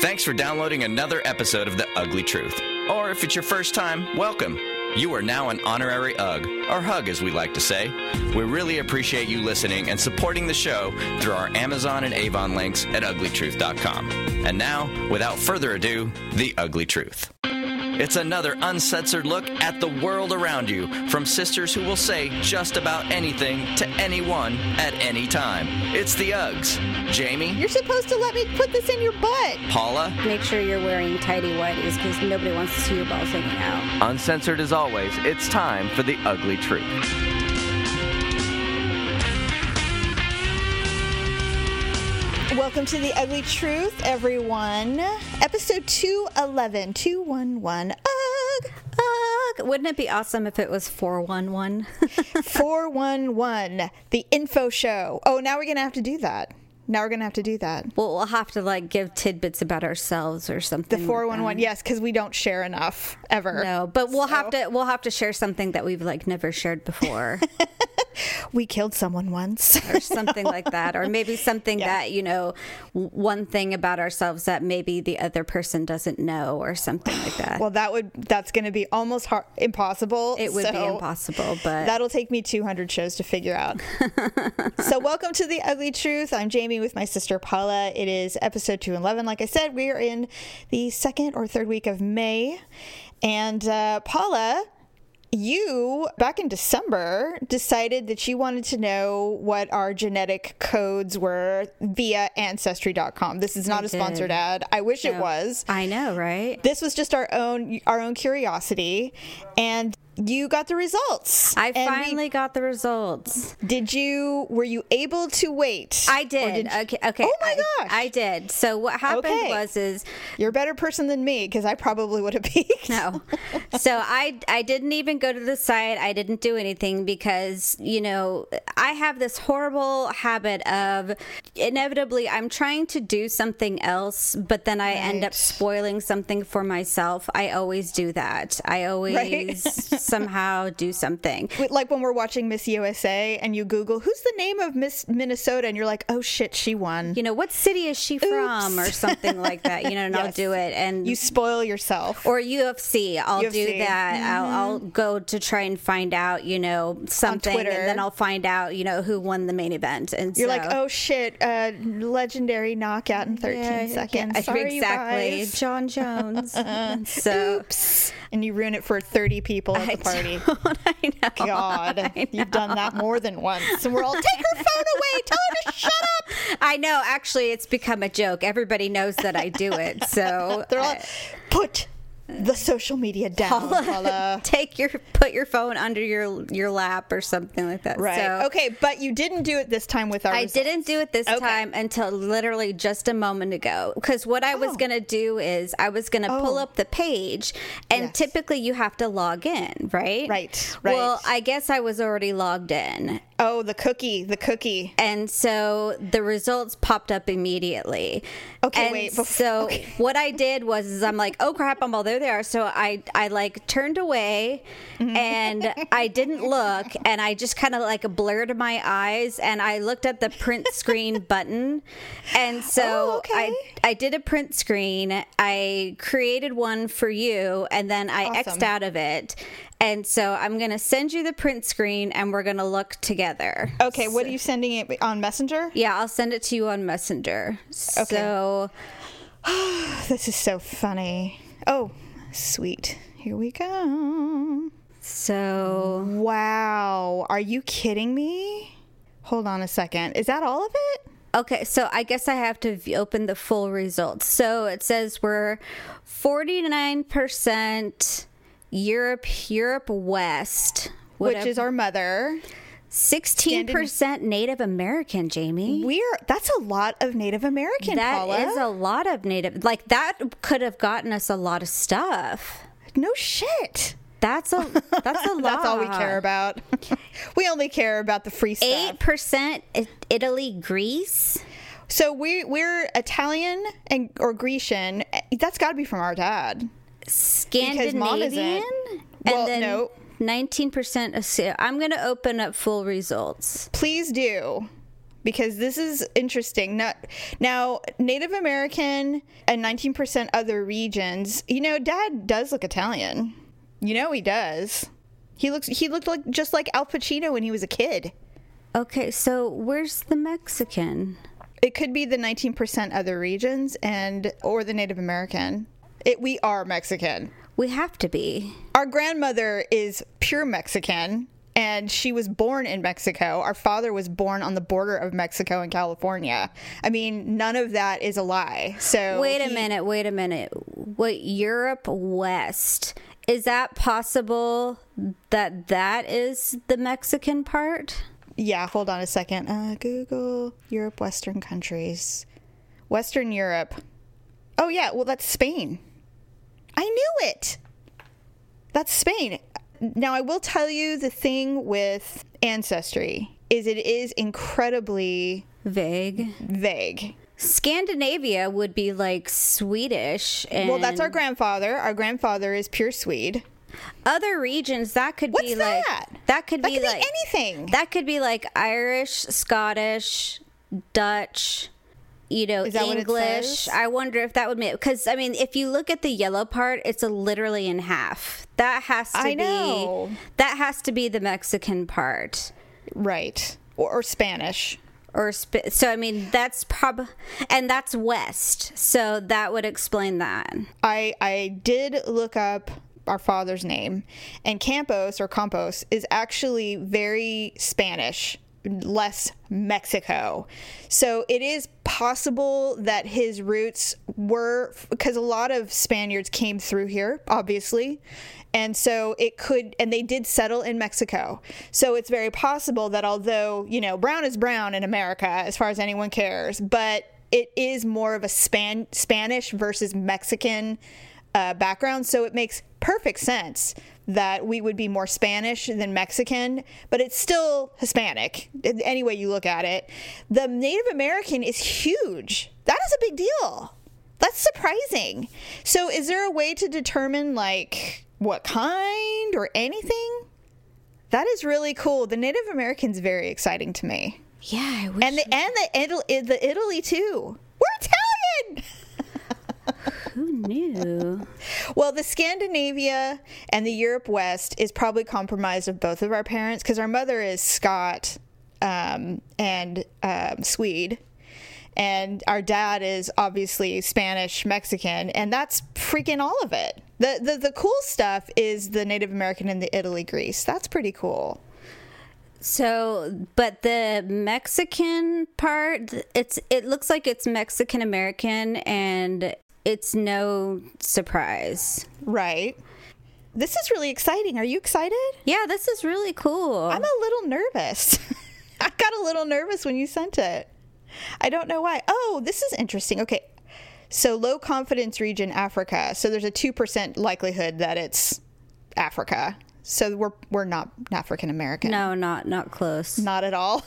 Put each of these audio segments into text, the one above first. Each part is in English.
Thanks for downloading another episode of The Ugly Truth. Or if it's your first time, welcome. You are now an honorary UG, or HUG as we like to say. We really appreciate you listening and supporting the show through our Amazon and Avon links at uglytruth.com. And now, without further ado, The Ugly Truth. It's another uncensored look at the world around you from sisters who will say just about anything to anyone at any time. It's the Uggs. Jamie, You're supposed to let me put this in your butt. Paula, Make sure you're wearing tidy whities because nobody wants to see your balls hanging out. uncensored as always, it's time for the ugly truth. Welcome to The Ugly Truth, everyone. Episode 211. 211. Ugh. Ugh, wouldn't it be awesome if it was 411? 411. The info show. Oh, now we're going to have to do that. Now we're going to have to do that. well, we'll have to like give tidbits about ourselves or something. The 411. Yes, because we don't share enough ever. No, but we'll have to we'll have to share something that we've like never shared before We killed someone once. or something like that or maybe something Yeah. that, you know, one thing about ourselves that maybe the other person doesn't know or something like that. well, that would that's going to be almost hard, impossible. it would be impossible, but That'll take me 200 shows to figure out. so, welcome to The Ugly Truth. I'm Jamie with my sister Paula. It is episode 211. Like I said, we are in the second or third week of May. And uh, Paula, you back in December decided that you wanted to know what our genetic codes were via ancestry.com. This is not I a sponsored ad. I wish it was I know, right? this was just our own our own curiosity and you got the results I And we- finally got the results. did you were you able to wait I Or did. okay. Okay. oh my I, gosh I did. So what happened Okay. was is you're a better person than me because i probably would have peaked no. so I I didn't even go to the site. I didn't do anything because you know I have this horrible habit of inevitably I'm trying to do something else, but then I end up spoiling something for myself. I always do that. I always Right. somehow do something. Like when we're watching miss usa and you google who's the name of miss minnesota and you're like oh shit she won You know, what city is she from, Oops. or something like that. You know, and I'll do it. And you spoil yourself or UFC. I'll do UFC. that. I'll, I'll go to try and find out, you know, something, and then I'll find out, you know, who won the main event. And you're so, like oh shit uh legendary knockout in 13 yeah, seconds yeah, sorry exactly, Jon Jones. so Oops. And you ruin it for 30 people at I the party don't- I know. God, you've done that more than once. And we're all, take her phone away. Tell her to shut up. I know. Actually, it's become a joke. Everybody knows that I do it. So They're all, uh, put the social media down, Paula. take your put your phone under your your lap or something like that. Right. So, okay, but you didn't do it this time with our I results. didn't do it this Okay. time until literally just a moment ago. Because what I was Oh. going to do is I was going to pull Oh. up the page, and Yes. typically you have to log in, right? Right, Right. Well. I guess I was already logged in. Oh, the cookie, the cookie. And so the results popped up immediately. Okay, and wait, bef- so okay. what I did was is I'm like, oh crap, I'm all there. They are. So I I like turned away, Mm-hmm. and I didn't look, and I just kind of like blurred my eyes, and I looked at the print screen button, and so Oh, okay. I I did a print screen. I created one for you, and then I Awesome. xed out of it. And so I'm gonna send you the print screen, and we're gonna look together. Okay, what are you sending it on Messenger? Yeah, I'll send it to you on Messenger. Okay. So This is so funny. Oh, sweet. Here we go. so Wow. Are you kidding me? Hold on a second. Is that all of it? okay, so I guess I have to open the full results. So it says we're 49% Europe Europe West, Which is our mother. 16% Native American, Jamie. We're that's a lot of Native American. That Paula. is a lot of Native. Like that could have gotten us a lot of stuff. no shit. That's a that's a lot. That's all we care about. we only care about the free stuff. Eight percent Italy, Greece. So we we're Italian and or Grecian. That's got to be from our dad. Scandinavian. Well, and then no. Nineteen percent. I'm going to open up full results. Please do, because this is interesting. Now, now Native American and 19% other regions. You know, Dad does look Italian. You know he does. He looks he looked like just like Al Pacino when he was a kid. Okay, so where's the Mexican? It could be the 19% other regions and or the Native American. It, we are Mexican. We have to be. Our grandmother is pure Mexican and she was born in Mexico. Our father was born on the border of Mexico and California. I mean, none of that is a lie. So Wait a he- minute, wait a minute. What Europe West? Is that possible that that is the Mexican part? Yeah, hold on a second. Uh, Google Europe, Western countries. Western Europe. Oh, yeah, well, that's Spain. I knew it. That's Spain. Now, I will tell you the thing with ancestry is it is incredibly Vague. vague. Scandinavia would be like Swedish and Well, that's our grandfather. Our grandfather is pure Swede. other regions that could What's be like that? that could That be could be like anything. That could be like Irish, Scottish, Dutch, you know, Is that what it English. I wonder if that would make because I mean, if you look at the yellow part, it's a literally in half. That has to I be know. that has to be the Mexican part. Right. Or, or Spanish. Or sp- so I mean that's prob and that's west. So that would explain that. I I did look up our father's name, and Campos or Campos is actually very Spanish, less Mexico. So it is possible that his roots were because a lot of Spaniards came through here, obviously. And so it could, and they did settle in Mexico. So it's very possible that although, you know, brown is brown in America as far as anyone cares, but it is more of a Span- Spanish versus Mexican uh, background. So it makes perfect sense that we would be more Spanish than Mexican, but it's still Hispanic, any way you look at it. The Native American is huge. That is a big deal. That's surprising. So, is there a way to determine, like, what kind or anything? That is really cool. The Native American's very exciting to me, Yeah, I wish and the and the Italy, the Italy too. We're Italian. who knew? Well, the Scandinavia and the Europe West is probably compromised of both of our parents because our mother is Scot um, and um, Swede, and our dad is obviously Spanish Mexican, and that's freaking all of it. The, the the cool stuff is the Native American and the Italy Greece. That's pretty cool. So, but the Mexican part, it's it looks like it's Mexican American and it's no surprise. Right. This is really exciting. Are you excited? Yeah, this is really cool. I'm a little nervous. I got a little nervous when you sent it. I don't know why. Oh, this is interesting. Okay. So, low confidence region, Africa. So, there's a 2% likelihood that it's Africa. So, we're, we're not African American. no, not not close. Not at all.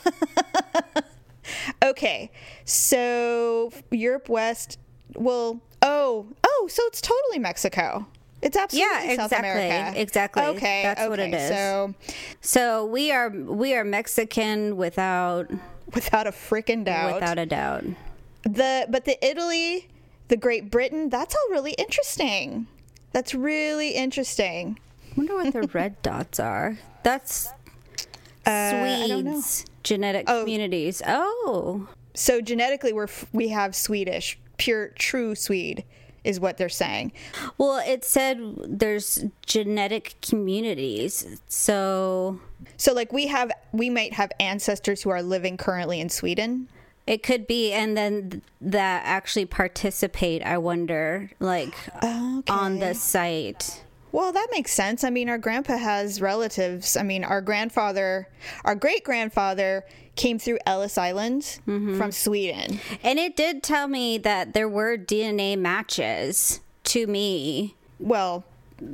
okay. So, Europe West, well, oh, oh, so it's totally Mexico. It's absolutely Yeah, South America. exactly. Okay, That's what it okay. So, So we are we are Mexican without without a freaking doubt. without a doubt. the but the Italy, the Great Britain, that's all really interesting. That's really interesting. I wonder what the red dots are. That's Uh, I don't know. Swedes genetic Oh. communities. Oh, So genetically, we're f- we have Swedish, pure true Swede, is what they're saying. well, it said there's genetic communities. So So like we have, we might have ancestors who are living currently in Sweden. it could be, and then th- that actually participate. I wonder, like on the site. Well, that makes sense. I mean, our grandpa has relatives. I mean, our grandfather, our great grandfather came through Ellis Island mm-hmm. from Sweden. And it did tell me that there were DNA matches to me, Well,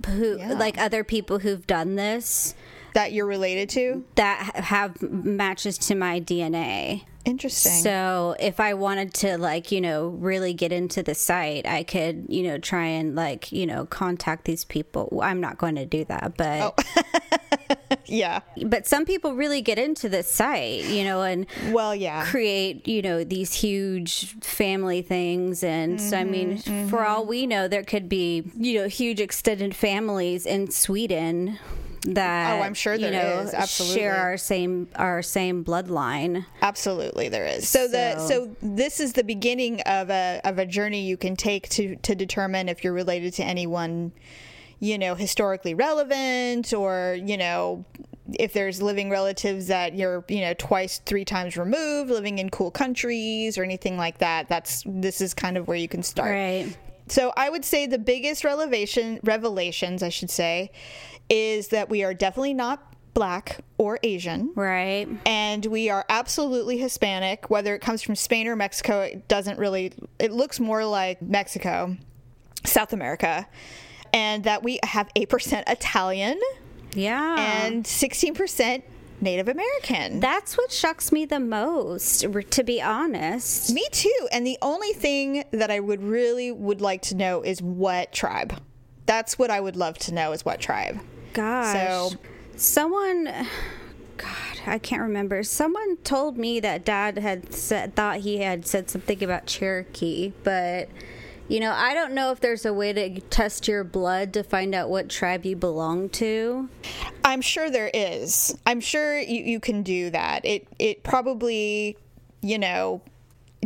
who like other people who've done this that you're related to. that have matches to my DNA. Interesting. So if I wanted to like, you know, really get into the site, I could, you know, try and like, you know, contact these people. I'm not going to do that, but yeah. But some people really get into this site, you know, and Well, yeah. create, you know, these huge family things. And so, I mean, Mm-hmm, for all we know, there could be, you know, huge extended families in Sweden that Oh, I'm sure you know is. Absolutely. share our same our same bloodline. Absolutely, there is. So, the So- so this is the beginning of a of a journey you can take to to determine if you're related to anyone, you know, historically relevant, or you know, if there's living relatives that you're you know twice, three times removed, living in cool countries or anything like that. That's this is kind of where you can start. Right. So I would say the biggest revelation revelations, I should say, is that we are definitely not black or Asian Right. and we are absolutely Hispanic. Whether it comes from Spain or Mexico, it doesn't really. It looks more like Mexico, South America, and that we have eight percent Italian Yeah. and sixteen percent Native American. that's what shocks me the most, to be honest. Me too. And the only thing that I would really would like to know is what tribe. That's what I would love to know is what tribe. Gosh. So- someone God, I can't remember. Someone told me that dad had said thought he had said something about Cherokee, but you know, I don't know if there's a way to test your blood to find out what tribe you belong to. I'm sure there is. I'm sure you, you can do that. It it probably, you know,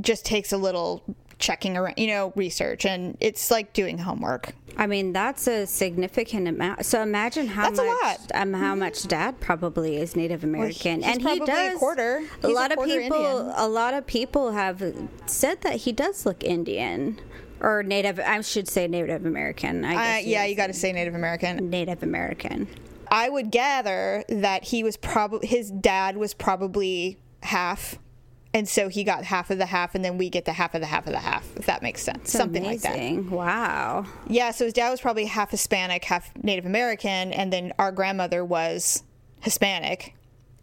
just takes a little checking around, you know, research and it's like doing homework. I mean, that's a significant amount. So imagine how That's a much um, how much dad probably is Native American, he's and he probably a does quarter. A He's a lot of quarter people, Indian. a lot of people have said that he does look Indian or Native. I should say Native American. I Uh, yeah, you got to say Native American. Native American. I would gather that he was probably his dad was probably half and so he got half of the half and then we get the half of the half of the half if that makes sense something like that Wow. Yeah, so his dad was probably half Hispanic, half Native American, and then our grandmother was Hispanic.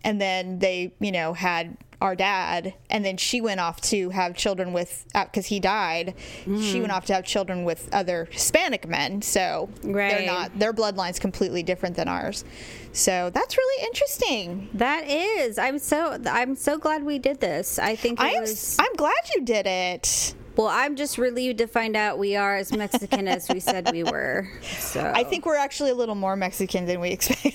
And then they, you know, had our dad, and then she went off to have children with, uh, because he died, she mm. went off to have children with other Hispanic men. So they're Right. not, their bloodline's completely different than ours. So that's really interesting. That is. I'm so. I'm so glad we did this. I think it I am, was. I'm glad you did it. Well, I'm just relieved to find out we are as Mexican as we said we were. So I think we're actually a little more Mexican than we expected.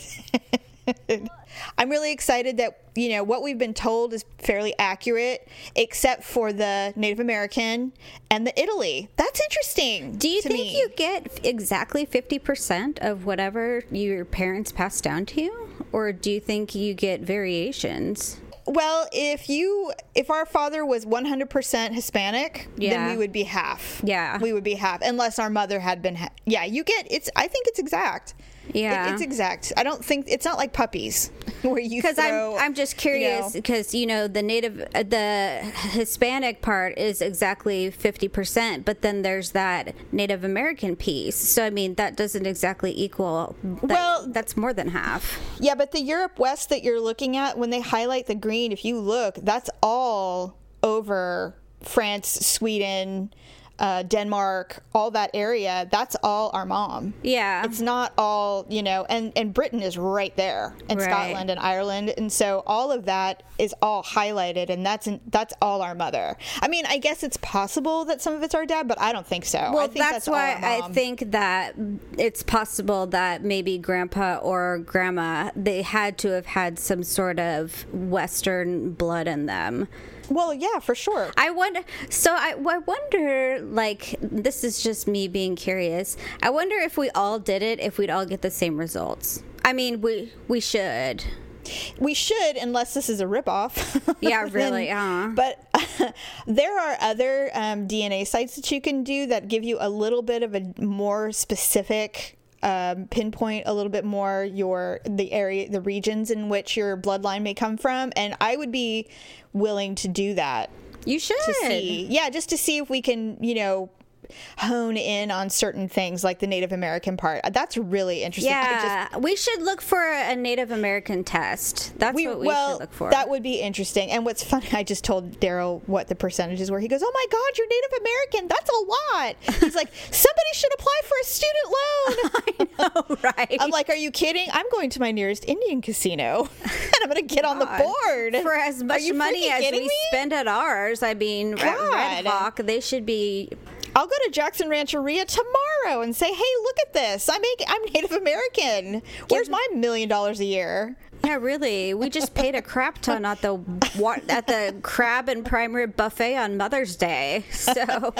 I'm really excited that you know what we've been told is fairly accurate, except for the Native American and the Italy. That's interesting. Do you think me. you get exactly 50% of whatever your parents passed down to you? Or do you think you get variations? Well, if you if our father was 100% Hispanic, then we would be half. Yeah. we would be half, unless our mother had been. Ha- yeah, you get it's. I think it's exact. It- Yeah. it's exact. I don't think it's not like puppies where you Because I'm I'm just you curious know- because you know the native uh, the Hispanic part is exactly 50%, but then there's that Native American piece. So I mean that doesn't exactly equal. That, Well- that's more than half. Yeah, but the Europe West that you're looking at, when they highlight the green, if you look, that's all over France, Sweden, uh, Denmark, all that area. That's all our mom. Yeah. It's not all, you know, and, and Britain is right there, and Right. Scotland and Ireland, and so all of that is all highlighted, and that's that's all our mother. I mean, I guess it's possible that some of it's our dad, but I don't think so. I Well, think that's, all why I think that it's possible that maybe grandpa or grandma they had to have had some sort of Western blood in them. Well, yeah, for sure. I wonder. So I, I wonder. Like this is just me being curious. I wonder if we all did it, if we'd all get the same results. I mean, we we should. We should, unless this is a ripoff. Yeah, Then- really, uh-huh. But there are other um, DNA sites that you can do that give you a little bit of a more specific um, pinpoint, a little bit more your the area, the regions in which your bloodline may come from, and I would be willing to do that You should. to see, yeah, just to see if we can, you know. Hone in on certain things like the Native American part. That's really interesting. I just- Yeah, we should look for a Native American test. That's what we well, should look for. that would be interesting. And what's funny, I just told Daryl what the percentages were. He goes, "Oh my God, you're Native American. That's a lot." He's like, "Somebody should apply for a student loan." Oh, right. I'm like, "Are you kidding? I'm going to my nearest Indian casino, and I'm going to get on the board for as much money as we me? spend at ours. I mean, at Red God. Hawk, they should be. I'll go to Jackson Rancheria tomorrow and say, "Hey, look at this. I'm make- I'm Native American. Where's my million dollars a year?" Yeah, really. We just paid a crap ton at the at the crab and prime rib buffet on Mother's Day. So,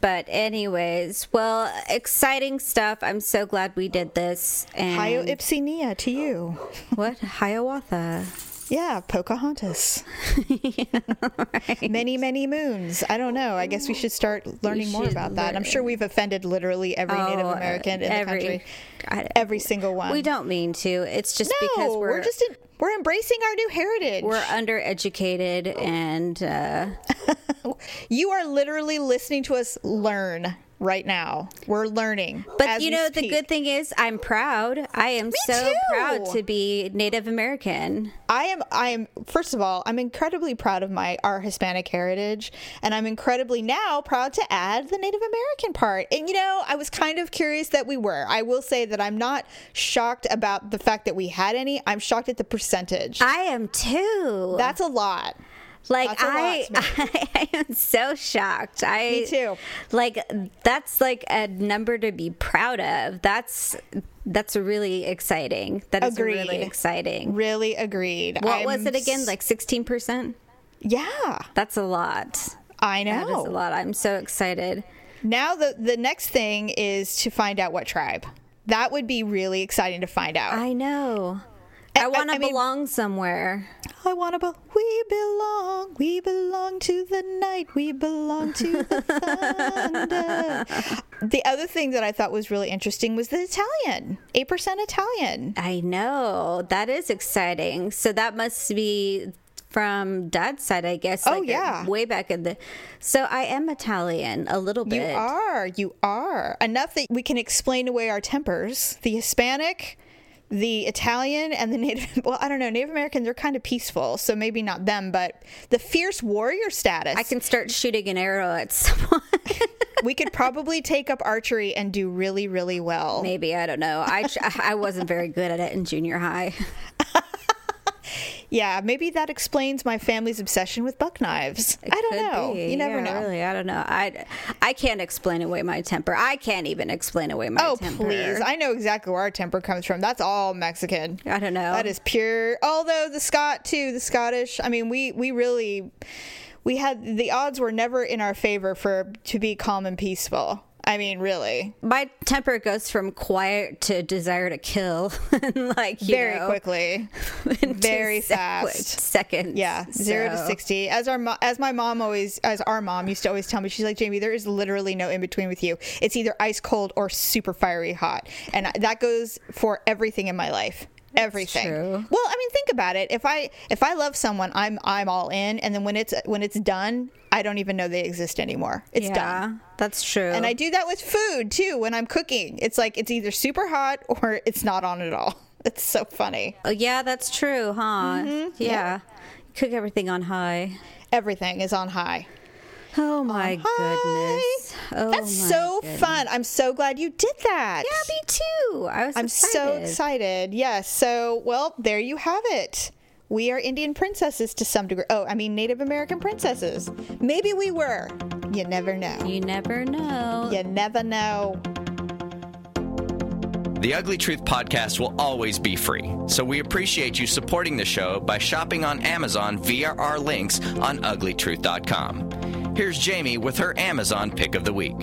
but anyways, well, exciting stuff. I'm so glad we did this. And Hayo Ipsinia to you. what Hiawatha? Yeah, Pocahontas. Many, many moons. I don't know. I guess we should start learning more should about that. I'm sure we've offended literally every Native Oh, American in every- the country. I- Every single one. We don't mean to. It's just No, because we're, we're just in, we're embracing our new heritage. we're undereducated and uh, you are literally listening to us learn right now. We're learning. But you know, the good thing is, I'm proud. I am so too. proud to be Native American. I am I am first of all, I'm incredibly proud of my our Hispanic heritage and I'm incredibly now proud to add the Native American part. And you know, I was kind of curious that we were. I will say that I'm not shocked about the fact that we had any. I'm shocked at the percentage. I am too. That's a lot. Like a lot I, I, am so shocked. I Me too. Like that's like a number to be proud of. That's that's really exciting. That is really exciting. Really agreed. What I'm was it again? Like sixteen percent. Yeah, That's a lot. I know. That is a lot. I'm so excited. Now the the next thing is to find out what tribe. That would be really exciting to find out. I know. I- I want I to mean- belong somewhere. I wanna be. We belong. We belong to the night. We belong to the thunder. the other thing that I thought was really interesting was the Italian. Eight percent Italian. I know. That is exciting. So that must be from dad's side, I guess. Oh, like, uh, yeah. Way back in the. So I am Italian a little bit. You are. You are enough that we can explain away our tempers. The Hispanic. The Italian and the Native, well, I don't know. Native Americans are kind of peaceful, so maybe not them, but the fierce warrior status. I can start shooting an arrow at someone. we could probably take up archery and do really, really well. Maybe I don't know. I I wasn't very good at it in junior high. Yeah, maybe that explains my family's obsession with buck knives. I don't know. be. You never Yeah, know. Really, I don't know. I I can't explain away my temper. I can't even explain away my Oh, temper. please. I know exactly where our temper comes from. That's all Mexican. I don't know. That is pure. Although the Scot too, the Scottish. I mean, we we really we had the odds were never in our favor for to be calm and peaceful. I mean, really, my temper goes from quiet to desire to kill, and like very know, quickly, very fast. seconds. Yeah, zero to sixty. As our mo- as my mom always, as our mom used to always tell me, she's like, Jamie, there is literally no in between with you. It's either ice cold or super fiery hot, and that goes for everything in my life. Everything. true. Well, I mean, think about it. If I if I love someone, I'm I'm all in, and then when it's when it's done, I don't even know they exist anymore. It's done. yeah, done. that's true. And I do that with food too. When I'm cooking, it's like it's either super hot or it's not on at all. It's so funny. Oh, yeah, that's true, huh? Mm-hmm. Yeah. Cook everything on high. Everything is on high. Oh my Hi. goodness. Oh That's my so goodness. fun. I'm so glad you did that. Yeah, me too. I was I'm so excited. Yes. So, well, there you have it. We are Indian princesses to some degree. Oh, I mean Native American princesses. Maybe we were. You never know. You never know. You never know. The Ugly Truth podcast will always be free, so we appreciate you supporting the show by shopping on Amazon via our links on uglytruth.com. Here's Jamie with her Amazon pick of the week.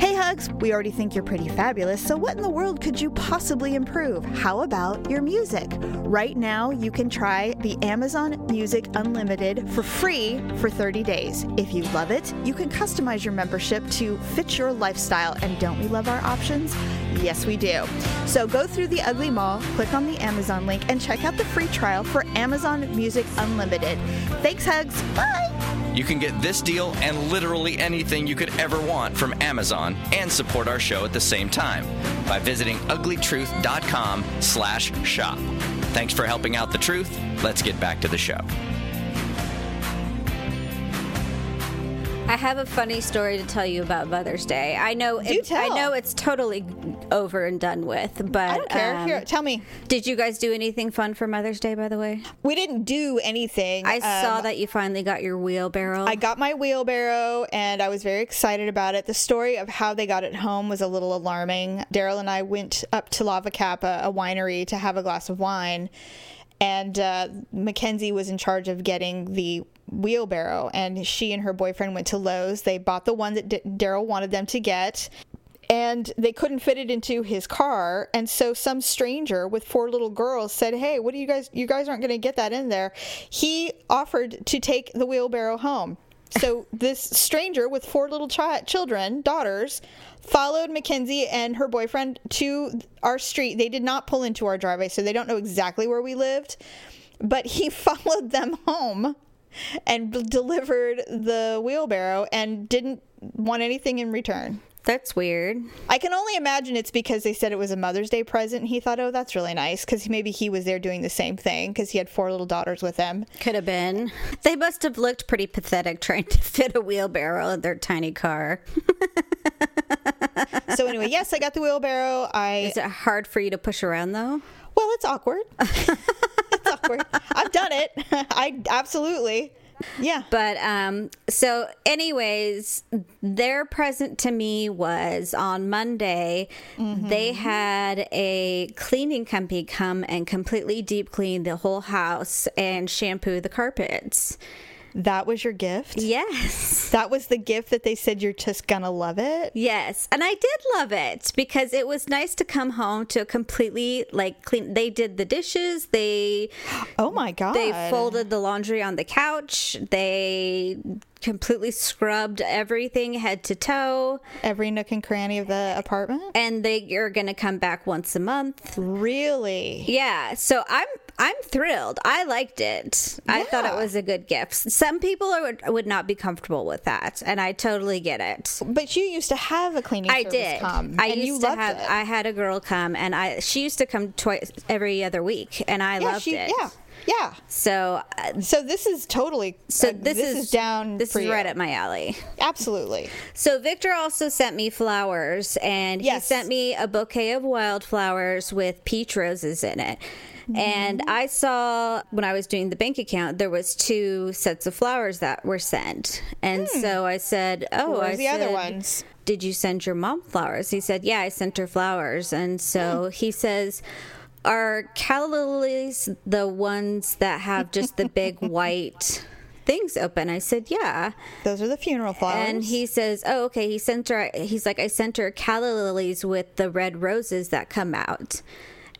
Hey, Hugs, we already think you're pretty fabulous, so what in the world could you possibly improve? How about your music? Right now, you can try the Amazon Music Unlimited for free for 30 days. If you love it, you can customize your membership to fit your lifestyle. And don't we love our options? Yes, we do. So go through the Ugly Mall, click on the Amazon link, and check out the free trial for Amazon Music Unlimited. Thanks, Hugs. Bye. You can get this deal and literally anything you could ever want from Amazon and support our show at the same time by visiting uglytruth.com slash shop. Thanks for helping out the truth. Let's get back to the show. I have a funny story to tell you about Mother's Day. I know Do it, I know it's totally over and done with, but I don't care. um, Here, tell me. did you guys do anything fun for Mother's Day? By the way, We didn't do anything. I saw Um, that you finally got your wheelbarrow. I got my wheelbarrow and I was very excited about it. The story of how they got it home was a little alarming. Daryl and I went up to Lava Cap, a winery, to have a glass of wine. And uh, Mackenzie was in charge of getting the wheelbarrow. And she and her boyfriend went to Lowe's. They bought the one that D- Daryl wanted them to get. And they couldn't fit it into his car. And so some stranger with four little girls said, Hey, what do you guys, you guys aren't going to get that in there. He offered to take the wheelbarrow home. So this stranger with four little chi- children, daughters, followed Mackenzie and her boyfriend to our street. They did not pull into our driveway, so they don't know exactly where we lived. But he followed them home and b- delivered the wheelbarrow and didn't want anything in return. That's weird. I can only imagine it's because they said it was a Mother's Day present. And he thought, oh, that's really nice because maybe he was there doing the same thing because he had four little daughters with him. Could have been. They must have looked pretty pathetic trying to fit a wheelbarrow in their tiny car. So anyway, yes, I got the wheelbarrow. I Is it hard for you to push around though? Well, it's awkward. awkward. I've done it. I absolutely. Yeah. But um so anyways, their present to me was on Monday they had a cleaning company come and completely deep clean the whole house and shampoo the carpets. That was your gift? Yes. That was the gift that they said you're just gonna love it? Yes, and I did love it because it was nice to come home to a completely like clean. They did the dishes. They Oh my god. they folded the laundry on the couch. They completely scrubbed everything head to toe, every nook and cranny of the apartment? and they are going to come back once a month. Really? Yeah, so I'm I'm thrilled. I liked it. I thought it was a good gift. Some people are, would not be comfortable with that, and I totally get it. But you used to have a cleaning I did. come. I used to have. it. I had a girl come, and I she used to come twice every other week, and I yeah, loved she, it. yeah. Yeah. So, uh, So this is totally so uh, this, is, down This is you. right up my alley. Absolutely. So Victor also sent me flowers, and Yes. he sent me a bouquet of wildflowers with peach roses in it. Mm-hmm. And I saw when I was doing the bank account, there was two sets of flowers that were sent, and so I said, "Oh, Where's I Hmm. the other ones? Did you send your mom flowers?" He said, "Yeah, I sent her flowers." And so Hmm. he says, "Are calla lilies the ones that have just the big white?" Things open. I said, yeah. Those are the funeral flowers. And he says, "Oh, okay." He sent her. He's like, "I sent her calla lilies with the red roses that come out,"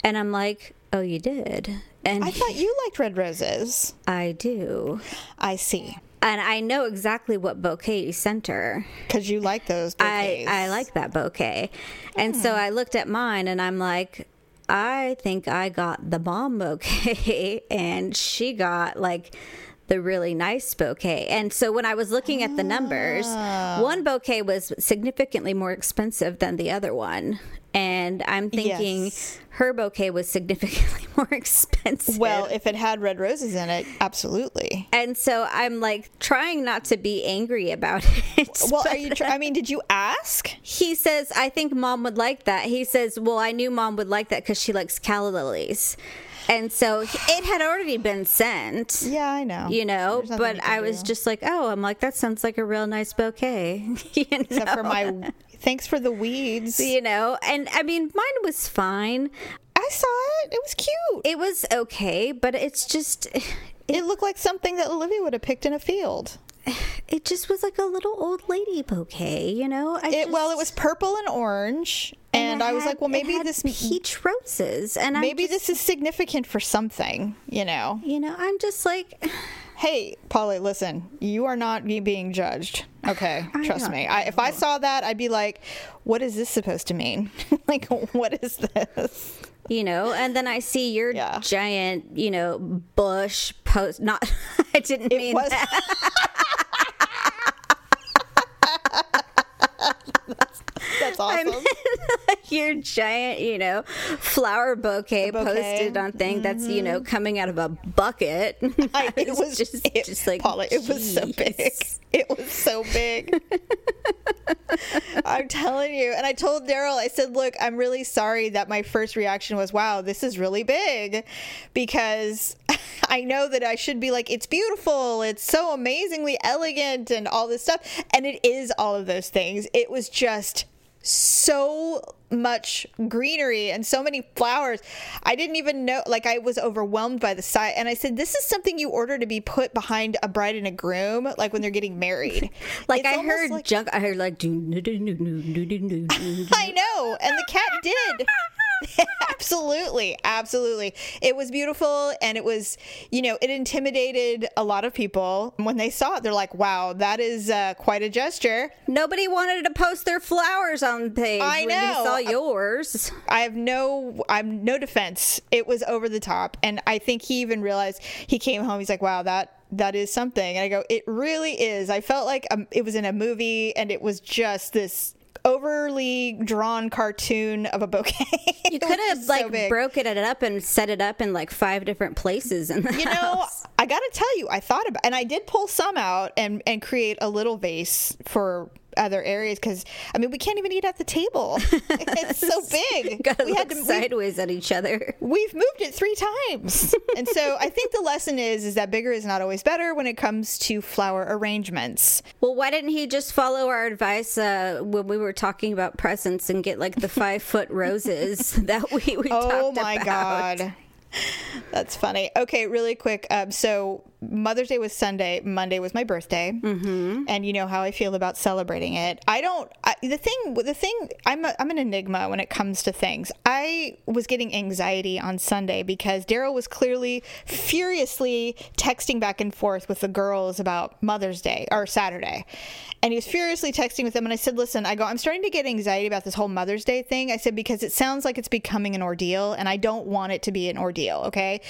and I'm like, "Oh, you did." And I thought you liked red roses. I do, I see. and I know exactly what bouquet you sent her. Because you like those I bouquets. I like that bouquet, and so hmm. I looked at mine, and I'm like. I think I got the bomb bouquet and she got like the really nice bouquet. And so when I was looking at the numbers, Ah. one bouquet was significantly more expensive than the other one. And I'm thinking Yes. her bouquet was significantly more expensive. Well, if it had red roses in it, absolutely. and so I'm like trying not to be angry about it. Well, are you? Tr- I mean, did you ask? he says, I think mom would like that. He says, Well, I knew mom would like that because she likes calla lilies. And so it had already been sent. Yeah, I know. You know, but I was do. just like, oh, I'm like, that sounds like a real nice bouquet. you know? Except for my. Thanks for the weeds. you know, and I mean, mine was fine. I saw it. It was cute. It was okay, but it's just, It looked like something that Olivia would have picked in a field. it just was like a little old lady bouquet, you know? I It, well, it was purple and orange, and, it I was had- like, well, it maybe this peach roses, and maybe just, this is significant for something. You know. you know, I'm just like, Hey, Polly, listen, you are not being judged. Okay, trust me. I, if I saw that, I'd be like, what is this supposed to mean? like, what is this? you know and then i see your Yeah. giant you know bush post not i didn't mean was- that That's awesome. Your giant, you know, flower bouquet, bouquet. posted on thing that's you know mm-hmm. coming out of a bucket. I, it was just it, just like Paula. It was so big. It was so big. I'm telling you. And I told Daryl, I said, "Look, I'm really sorry that my first reaction was, wow, this is really big,' because I know that I should be like, it's beautiful, it's so amazingly elegant, and all this stuff, and it is all of those things. It was just." So much greenery and so many flowers. I didn't even know, like, I was overwhelmed by the sight. And I said, This is something you order to be put behind a bride and a groom, like when they're getting married. Like It's I heard like- junk. I heard like. I know. And the cat did. absolutely. Absolutely. It was beautiful. And it was, you know, it intimidated a lot of people. When they saw it, they're like, wow, that is uh, quite a gesture. Nobody wanted to post their flowers on the page I when they know. saw yours. I have no I'm no defense. It was over the top and I think he even realized he came home he's like wow that that is something and I go it really is. I felt like um, it was in a movie and it was just this overly drawn cartoon of a bouquet. You could have like broken it up and set it up in like five different places And you know. I got to tell you, I thought about, and I did pull some out and and create a little vase for other areas because I mean we can't even eat at the table. it's so big. We look we- sideways at each other. we've moved it three times and so i think the lesson is is that bigger is not always better when it comes to flower arrangements Well, why didn't he just follow our advice uh, when we were talking about presents and get like the five foot roses that we, we oh talked my god that's funny okay really quick um, so mother's day was sunday monday was my birthday. Mm-hmm. and you know how i feel about celebrating it. I don't I, the thing the thing I'm, a, I'm an enigma when it comes to things. I was getting anxiety on sunday because daryl was clearly furiously texting back and forth with the girls about mother's day or saturday. And he was furiously texting with them. And i said listen i go i'm starting to get anxiety about this whole mother's day thing. I said because it sounds like it's becoming an ordeal and i don't want it to be an ordeal okay?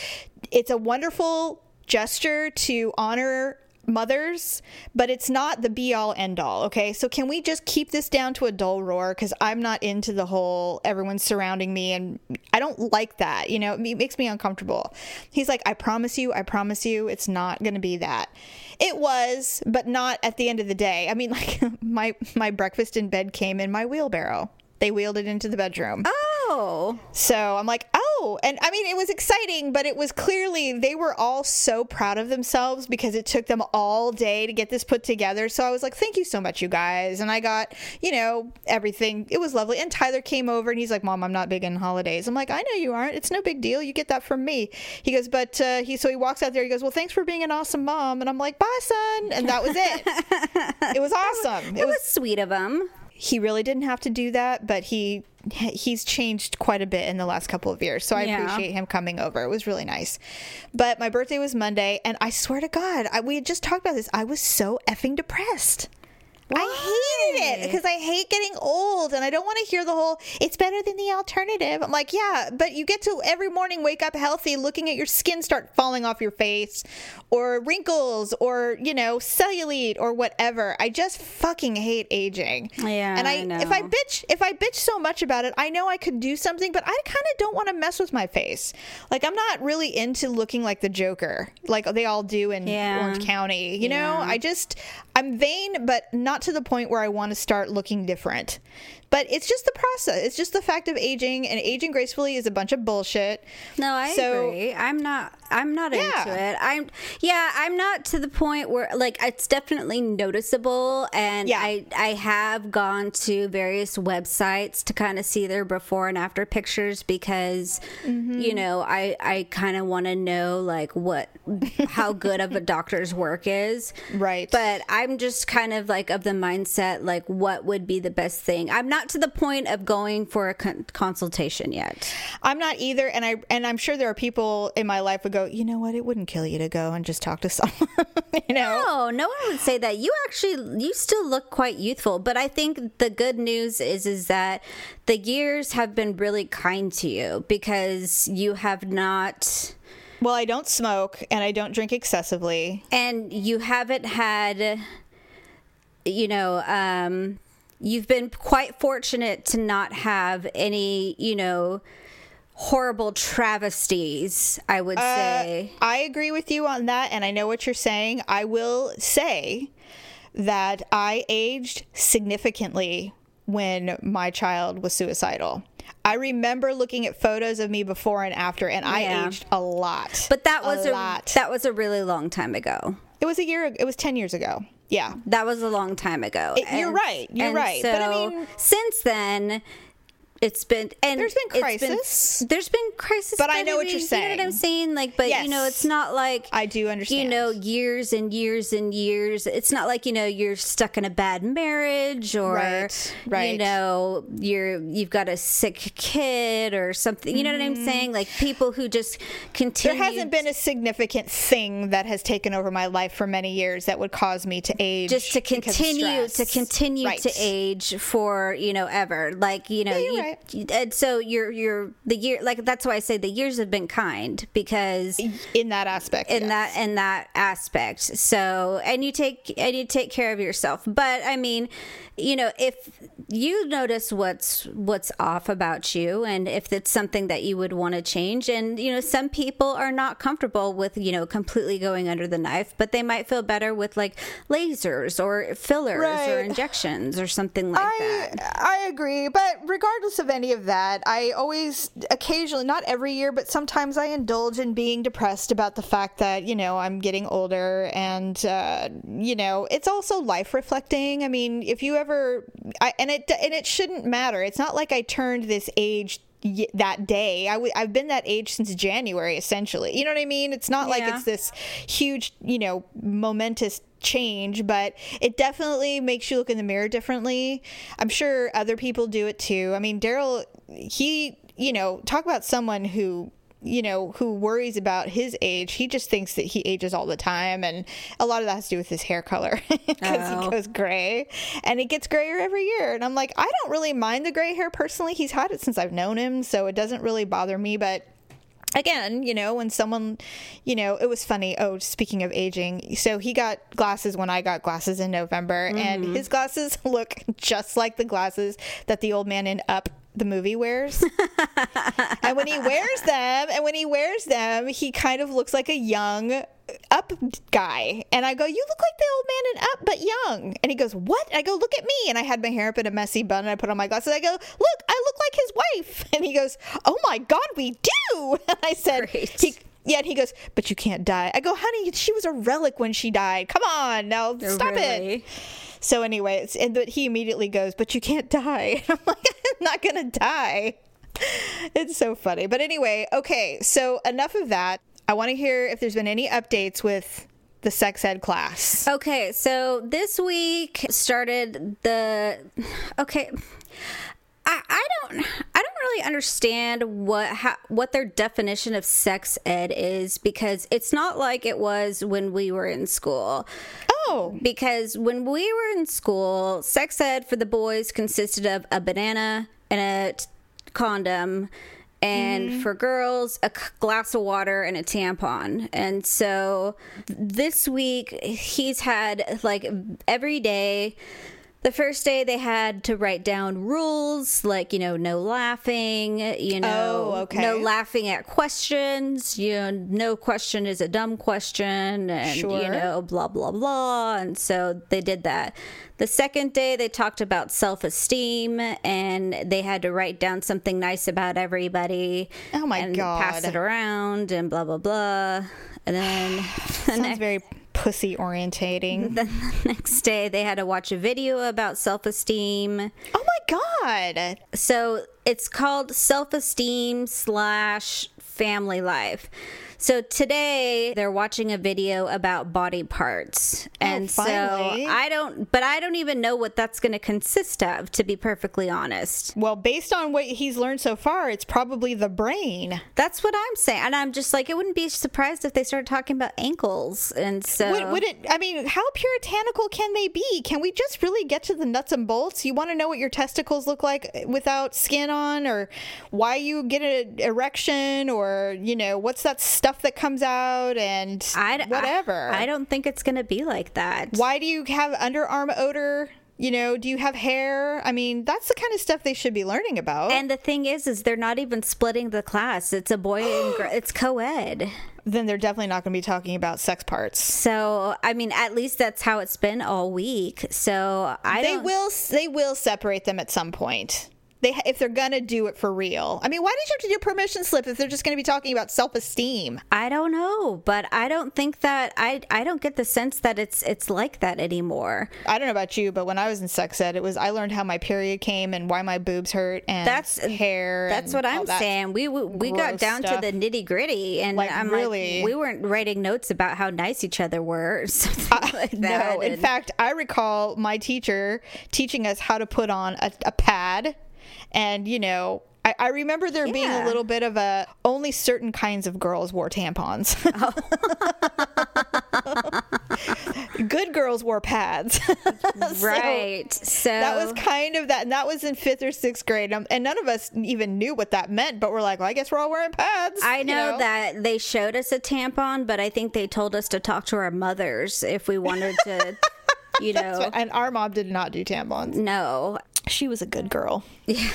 It's a wonderful gesture to honor mothers, but it's not the be all end all. Okay. So can we just keep this down to a dull roar? Cause I'm not into the whole everyone's surrounding me and I don't like that. You know, it makes me uncomfortable. He's like, I promise you, I promise you, it's not going to be that. It was, but not at the end of the day. I mean, like my, my breakfast in bed came in my wheelbarrow. They wheeled it into the bedroom. Oh, Oh, So I'm like, oh, and I mean, it was exciting, but it was clearly they were all so proud of themselves because it took them all day to get this put together. So I was like, thank you so much, you guys. And I got, you know, everything. It was lovely. And Tyler came over and he's like, Mom, I'm not big in holidays. I'm like, I know you aren't. It's no big deal. You get that from me. He goes, but uh, he, so he walks out there. He goes, well, thanks for being an awesome mom. And I'm like, bye, son. And that was it. it was awesome. It it was was sweet of him. he really didn't have to do that, but he he's changed quite a bit in the last couple of years. So I Yeah. appreciate him coming over. It was really nice. But my birthday was Monday, and I swear to God, I, we had just talked about this. I was so effing depressed. I hated it because I hate getting old and I don't want to hear the whole it's better than the alternative. I'm like, yeah, but you get to every morning wake up healthy looking at your skin start falling off your face or wrinkles or, you know, cellulite or whatever. I just fucking hate aging. Yeah, And I, I if I bitch if I bitch so much about it, I know I could do something, but I kind of don't want to mess with my face. Like I'm not really into looking like the Joker, like they all do in Yeah. Orange County. You know, I just I'm vain, but not to the point where I want to start looking different. But it's just the process. It's just the fact of aging, and aging gracefully is a bunch of bullshit. No, I So- agree. I'm not. I'm not Yeah. into it. I'm. Yeah, I'm not to the point where like it's definitely noticeable, and Yeah. I I have gone to various websites to kind of see their before and after pictures because Mm-hmm. you know I I kind of want to know like what how good of a doctor's work is. Right. But I'm just kind of like of the mindset like what would be the best thing. I'm not to the point of going for a con- consultation yet. I'm not either, and I and I'm sure there are people in my life would go, you know what? It wouldn't kill you to go and just talk to someone. you know. No, no one would say that. You actually, you still look quite youthful. But I think the good news is, is that the years have been really kind to you because you have not, Well, I don't smoke and I don't drink excessively. and you haven't had, you know, um, you've been quite fortunate to not have any, you know, horrible travesties, I would Uh, say. I agree with you on that, and I know what you're saying. I will say that I aged significantly when my child was suicidal. I remember looking at photos of me before and after, and I Yeah. aged a lot. but that was a a, lot. that was a really long time ago. it was a year. It was ten years ago. Yeah. That was a long time ago. It- you're right, you're and right. So But I mean- since then, it's been and There's been crisis. there's been crisis, But I know what you're saying. You know what I'm saying. Like, but Yes. you know, it's not like I do understand. You know, years and years and years. It's not like you know you're stuck in a bad marriage or Right, right. you know you're you've got a sick kid or something. You know what I'm saying? Like people who just continue. Mm-hmm. There hasn't been a significant thing that has taken over my life for many years that would cause me to age. just to continue to continue Right. to age for you know ever like you know you're you, right. and uh, so you're you're the year like that's why I say the years have been kind because in that aspect. in yes. that in that aspect so and you take and you take care of yourself but i mean you know if you notice what's what's off about you and if it's something that you would want to change and you know some people are not comfortable with you know completely going under the knife but they might feel better with like lasers or fillers or injections or something like I that I agree, but regardless of any of that, I always occasionally, not every year, but sometimes I indulge in being depressed about the fact that you know I'm getting older, and uh, you know it's also life reflecting. I mean, if you ever, I, and it and it shouldn't matter. It's not like I turned this age that day. I w- I've been that age since January, essentially. You know what I mean? It's not like it's this huge, you know, momentous change, but it definitely makes you look in the mirror differently. I'm sure other people do it too. I mean, Daryl, he, you know, talk about someone who you know who worries about his age he just thinks that he ages all the time and a lot of that has to do with his hair color because Oh. he goes gray and it gets grayer every year and i'm like i don't really mind the gray hair personally he's had it since i've known him so it doesn't really bother me but again, you know, when someone, you know, it was funny. Oh, speaking of aging, so he got glasses when I got glasses in November, and mm-hmm. his glasses look just like the glasses that the old man in Up the movie wears. and when he wears them, and when he wears them, he kind of looks like a young up guy. And i go you look like the old man in up but young. And he goes what? I go look at me. And i had my hair up in a messy bun and i put on my glasses. I go look i look like his wife. And he goes oh my god we do. And i said Great. he, yeah and he goes but you can't die i go honey she was a relic when she died come on now oh, stop it so anyway it's and but he immediately goes but you can't die i'm like i'm not gonna die it's so funny. But anyway, okay, so enough of that. I want to hear if there's been any updates with the sex ed class. Okay, so this week started the okay. I, I don't I don't really understand what how, what their definition of sex ed is because it's not like it was when we were in school. Oh, Because when we were in school, sex ed for the boys consisted of a banana and a t- condom, and mm-hmm. for girls, a glass of water and a tampon. And so this week, he's had like every day. The first day they had to write down rules like, you know, no laughing, you oh, know, Oh, okay. no laughing at questions, you know, no question is a dumb question and you know, blah blah blah. And so they did that. The second day they talked about self-esteem and they had to write down something nice about everybody Oh, my and pass it around and blah blah blah. And then the sounds next, very pussy orientating. the next day they had to watch a video about self-esteem oh my god. so it's called self-esteem slash family life so today they're watching a video about body parts oh, and so i don't but i don't even know what that's going to consist of to be perfectly honest Well, based on what he's learned so far, it's probably the brain. that's what i'm saying and i'm just like it wouldn't be surprised if they started talking about ankles and so Would, would it? I mean, how puritanical can they be? Can we just really get to the nuts and bolts? You want to know what your testicles look like without skin on, or why you get an erection, or you know what's that stuff that comes out, and I, whatever. I, I don't think it's going to be like that why do you have underarm odor? You know, do you have hair? I mean, that's the kind of stuff they should be learning about. And the thing is, is they're not even splitting the class. It's a boy and gr- it's co-ed. then they're definitely not going to be talking about sex parts. So I mean, at least that's how it's been all week. So I They don't. will they will separate them at some point. They if they're to do it for real. I mean, why did you have to do a permission slip if they're just to be talking about self-esteem? I don't know, but I don't think that I I don't get the sense that it's it's like that anymore. I don't know about you, but when I was in sex ed, it was I learned how my period came and why my boobs hurt and That's hair. That's what I'm that. saying. We we, we got down stuff. to the nitty gritty, and Like, I'm really? like, we weren't writing notes about how nice each other were, or something like that. No, in and- fact, I recall my teacher teaching us how to put on a, a pad, and you know. I, I remember there being a little bit of a only certain kinds of girls wore tampons. Good girls wore pads. Right. So that was kind of that, and that was in fifth or sixth grade, um, and none of us even knew what that meant. But we're like, well, I guess we're all wearing pads. I you know, that they showed us a tampon, but I think they told us to talk to our mothers if we wanted to, you know. And our mom did not do tampons. No, She was a good girl. Yeah.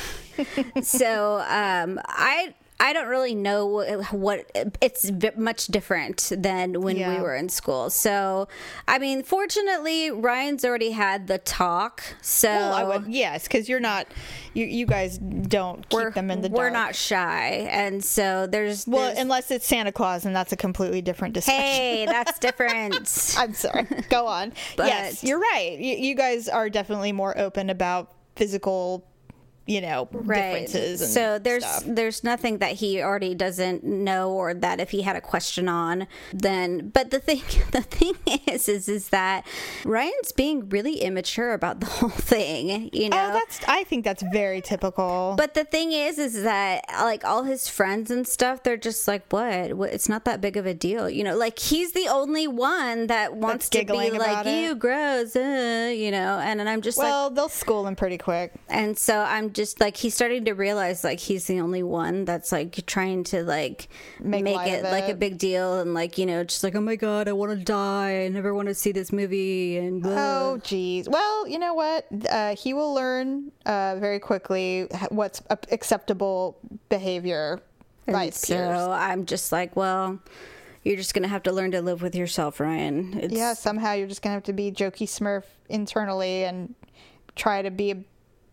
so um, I I don't really know what, it's much different than when Yeah. we were in school. So I mean, fortunately, Ryan's already had the talk. So Well, I would yes, because you're not, you you guys don't keep them in the dark. we're not shy, and so there's, Well, there's- unless it's Santa Claus, and that's a completely different discussion. hey, that's different. I'm sorry. Go on. yes, you're right. You, you guys are definitely more open about physical, you know, differences. And so there's stuff. there's nothing that he already doesn't know or that if he had a question on then but the thing the thing is is is that Ryan's being really immature about the whole thing you know Oh, that's. I think that's very typical. but the thing is, is that like all his friends and stuff, they're just like, what? what? It's not that big of a deal, you know. Like he's the only one that wants to be like, you gross, uh, you know. And, and I'm just like, well, they'll school him pretty quick. and so I'm just like, he's starting to realize like he's the only one that's like trying to like Make make, light it, like a big deal and like you know, just like, oh my god, I want to die. I never want to see this movie and blah. Oh, geez. Well, you know what? Uh, he will learn uh, very quickly what's acceptable behavior by his so peers. I'm just like, well, you're just gonna have to learn to live with yourself, Ryan. It's, Yeah, somehow you're just gonna have to be jokey Smurf internally and try to be a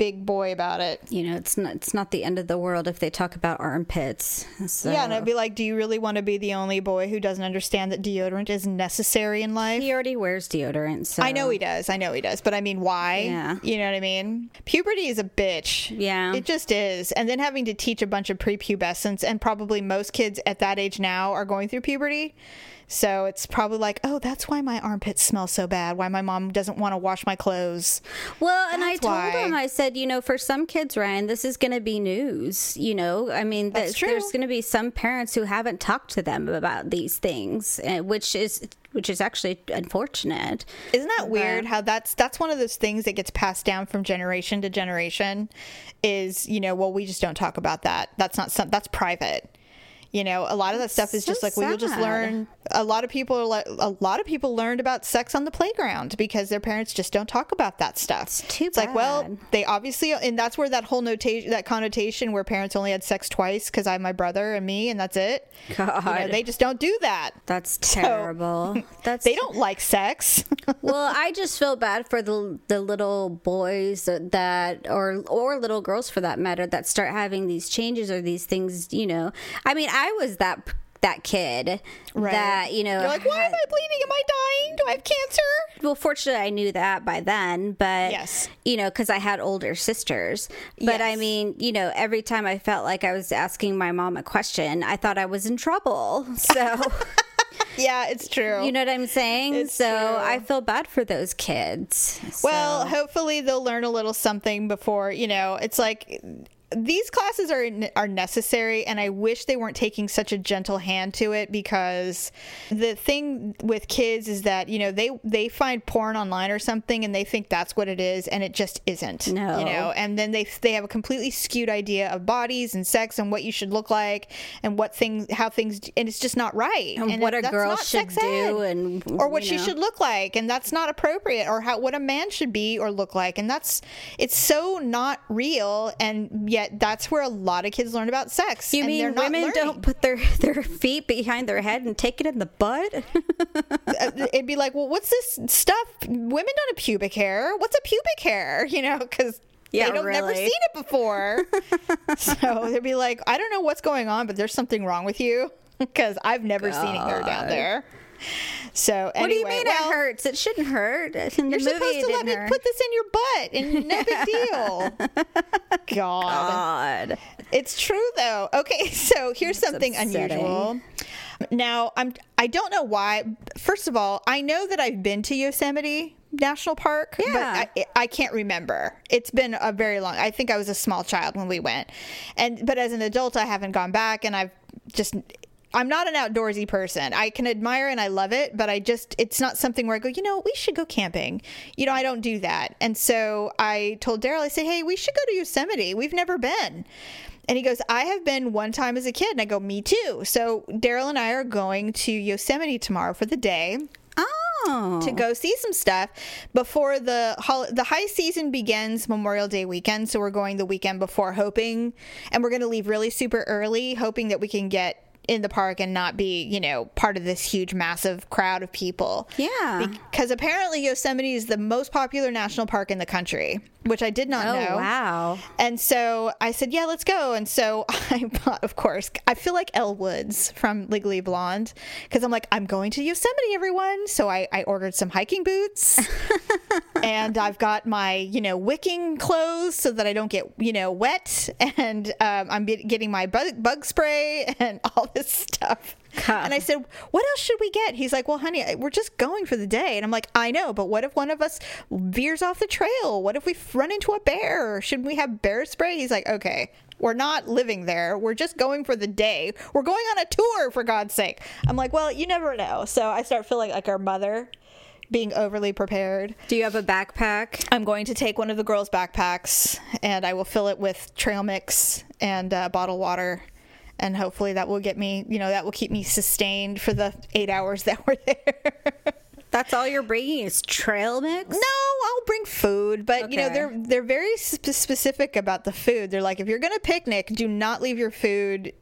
big boy about it. you know, it's not it's not the end of the world if they talk about armpits. So. Yeah, and I'd be like, do you really want to be the only boy who doesn't understand that deodorant is necessary in life? he already wears deodorant. So I know he does. I know he does. But I mean, why? Yeah. You know what I mean? Puberty is a bitch. Yeah. It just is. And then having to teach a bunch of prepubescents, and probably most kids at that age now are going through puberty. So it's probably like, oh, that's why my armpits smell so bad. Why my mom doesn't want to wash my clothes. Well, and I That's told why. him, I said, you know, for some kids, Ryan, this is going to be news. You know, I mean, That's there's going to be some parents who haven't talked to them about these things, uh, which is which is actually unfortunate. Isn't that weird how that's that's one of those things that gets passed down from generation to generation is, you know, well we just don't talk about that. That's not some that's private. You know, a lot of that stuff is So just like well you'll just learn a lot of people are like a lot of people learned about sex on the playground because their parents just don't talk about that stuff. It's too bad. like, well, they obviously and that's where that whole notation that connotation where parents only had sex twice cuz I my brother and me and that's it. You know, God. they just don't do that. That's terrible. That's They don't like sex. well, I just feel bad for the the little boys that or or little girls for that matter that start having these changes or these things. You know, I mean, I was that that kid that you know. You're like, why had- am I bleeding? Am I dying? Do I have cancer? well, fortunately, I knew that by then, but Yes. you know, because I had older sisters. But I mean, you know, every time I felt like I was asking my mom a question, I thought I was in trouble. So. Yeah, it's true. You know what I'm saying? It's so true. I feel bad for those kids. well, So- hopefully they'll learn a little something before, you know, it's like these classes are are necessary and I wish they weren't taking such a gentle hand to it because the thing with kids is that, you know, they they find porn online or something and they think that's what it is and it just isn't. No. You know, and then they they have a completely skewed idea of bodies and sex and what you should look like and what things how things and it's just not right. And what a girl should do ed. and, or what she know. should look like and that's not appropriate or how what a man should be or look like and that's it's so not real and yet that's where a lot of kids learn about sex You and they're mean not women don't put their, their feet behind their head and take it in the butt? Uh, it'd be like well what's this stuff? Women don't have pubic hair. What's a pubic hair? You know because Yeah, they don't never seen it before. So they'd be like i don't know what's going on but there's something wrong with you. Because i've never seen it hair down there so what do you anyway, mean well, it hurts? It shouldn't hurt. In the You're supposed to let me hurt. put this in your butt, and no big deal. God. God. It's true though. Okay, so here's something upsetting. unusual. Now, I'm I don't know why. First of all, I know that I've been to Yosemite National Park, Yeah. but I, I can't remember. It's been a very long. I think I was a small child when we went. And but as an adult, I haven't gone back and I've just I'm not an outdoorsy person. I can admire and I love it, but I just it's not something where I go, you know, we should go camping. You know, I don't do that. And so I told Daryl, I said, Hey, we should go to Yosemite. We've never been. And he goes, I have been one time as a kid. And I go, Me too. So Daryl and I are going to Yosemite tomorrow for the day Oh. to go see some stuff before the hol- the high season begins Memorial Day weekend. So we're going the weekend before, hoping, and we're going to leave really super early, hoping that we can get in the park and not be, you know, part of this huge, massive crowd of people. Yeah. Because apparently Yosemite is the most popular national park in the country, which I did not Oh, know. wow. And so I said, yeah, let's go. And so I bought, of course, I feel like Elle Woods from Legally Blonde because I'm like, I'm going to Yosemite, everyone. So I, I ordered some hiking boots and I've got my, you know, wicking clothes so that I don't get, you know, wet. And um, I'm getting my bug, bug spray and all this stuff. And I said, What else should we get? He's like, Well, honey, we're just going for the day. And I'm like, I know, but what if one of us veers off the trail? What if we run into a bear? Shouldn't we have bear spray? He's like, Okay, we're not living there. We're just going for the day. We're going on a tour, for God's sake. I'm like, Well, you never know. So I start feeling like our mother being overly prepared. Do you have a backpack? I'm going to take one of the girls' backpacks and I will fill it with trail mix and uh, bottled water. And hopefully that will get me, you know, that will keep me sustained for the eight hours that we're there. That's all you're bringing is trail mix? no, I'll bring food, but you know they're they're very sp- specific about the food. They're like, if you're going to picnic, do not leave your food.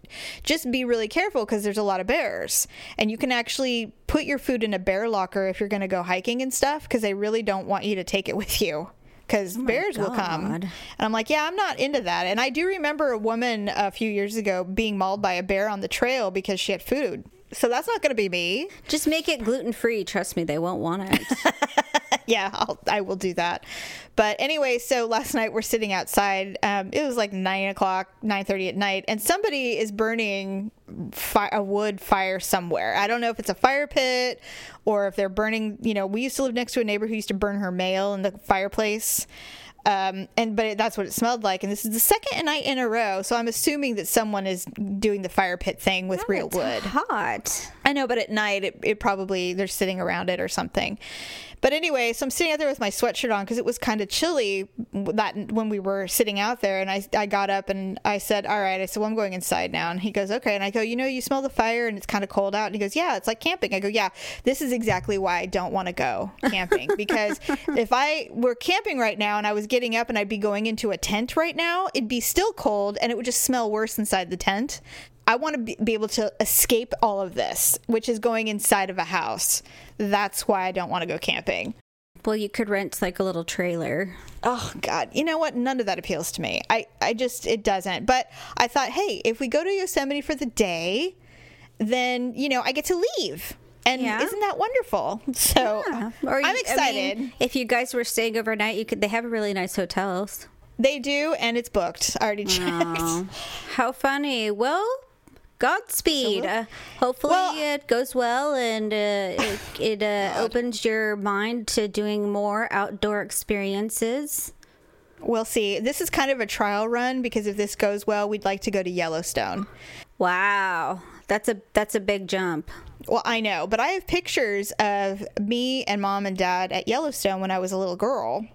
Just be really careful because there's a lot of bears, and you can actually put your food in a bear locker if you're going to go hiking and stuff because they really don't want you to take it with you. Because oh bears will come, and I'm like, yeah, I'm not into that. And I do remember a woman a few years ago being mauled by a bear on the trail because she had food. So that's not going to be me. Just make it gluten free. Trust me, they won't want it. yeah, I'll, I will do that. But anyway, so last night we're sitting outside. Um, it was like nine o'clock, nine thirty at night, and somebody is burning fi- a wood fire somewhere. I don't know if it's a fire pit or if they're burning. You know, we used to live next to a neighbor who used to burn her mail in the fireplace. Um, and but it, that's what it smelled like, and this is the second night in a row. So I'm assuming that someone is doing the fire pit thing with real It's wood. hot. I know, but at night it, it probably they're sitting around it or something. But anyway, so I'm sitting out there with my sweatshirt on because it was kind of chilly that when we were sitting out there, and I I got up and I said, "All right," I said, "Well, I'm going inside now." And he goes, "Okay," and I go, "You know, you smell the fire and it's kind of cold out." And he goes, "Yeah, it's like camping." I go, "Yeah, this is exactly why I don't want to go camping because if I were camping right now and I was getting up and I'd be going into a tent right now, it'd be still cold and it would just smell worse inside the tent." I want to be, able to escape all of this, which is going inside of a house. That's why I don't want to go camping. Well, you could rent like a little trailer. Oh God, you know what? None of that appeals to me. I, I just it doesn't. But I thought, hey, if we go to Yosemite for the day, then you know I get to leave, and Yeah. isn't that wonderful? So Or you- I'm I excited. mean, if you guys were staying overnight, you could. They have really nice hotels. they do, and it's booked. I already checked. Oh, how funny. Well, Godspeed. Uh, hopefully Well- it goes well and uh, it, it uh, opens your mind to doing more outdoor experiences. We'll see. This is kind of a trial run because if this goes well, we'd like to go to Yellowstone. Wow. That's a that's a big jump. Well, I know, but I have pictures of me and mom and dad at Yellowstone when I was a little girl.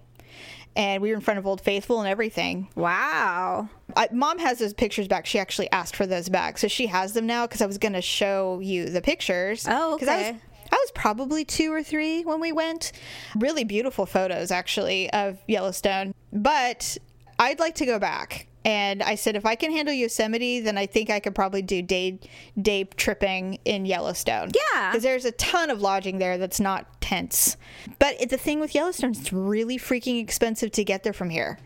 And we were in front of Old Faithful and everything. Wow. I, mom has those pictures back. She actually asked for those back. So she has them now because I was going to show you the pictures. Oh, okay. I was probably two or three when we went. Really beautiful photos, actually, of Yellowstone. But I'd like to go back. And I said, if I can handle Yosemite, then I think I could probably do day day tripping in Yellowstone. Yeah. because there's a ton of lodging there that's not tents. But it, the thing with Yellowstone, it's really freaking expensive to get there from here.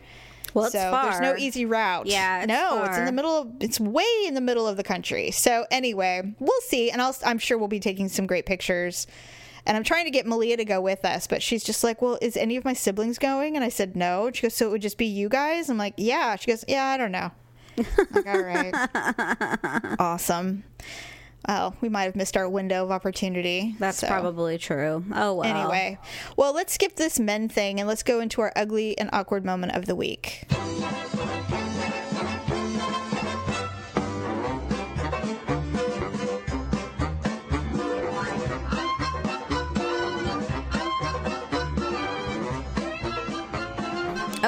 Well, it's so far. there's no easy route. Yeah, it's no, it's in the middle of. It's way in the middle of the country. So anyway, we'll see, and I'll. I'm sure we'll be taking some great pictures. And I'm trying to get Malia to go with us, but she's just like, "Well, is any of my siblings going?" And I said, "No." And she goes, "So it would just be you guys?" I'm like, "Yeah." She goes, "Yeah, I don't know." Like, all right, awesome. Well, we might have missed our window of opportunity. That's so. probably true. Oh well. Anyway, well, let's skip this men thing and let's go into our ugly and awkward moment of the week.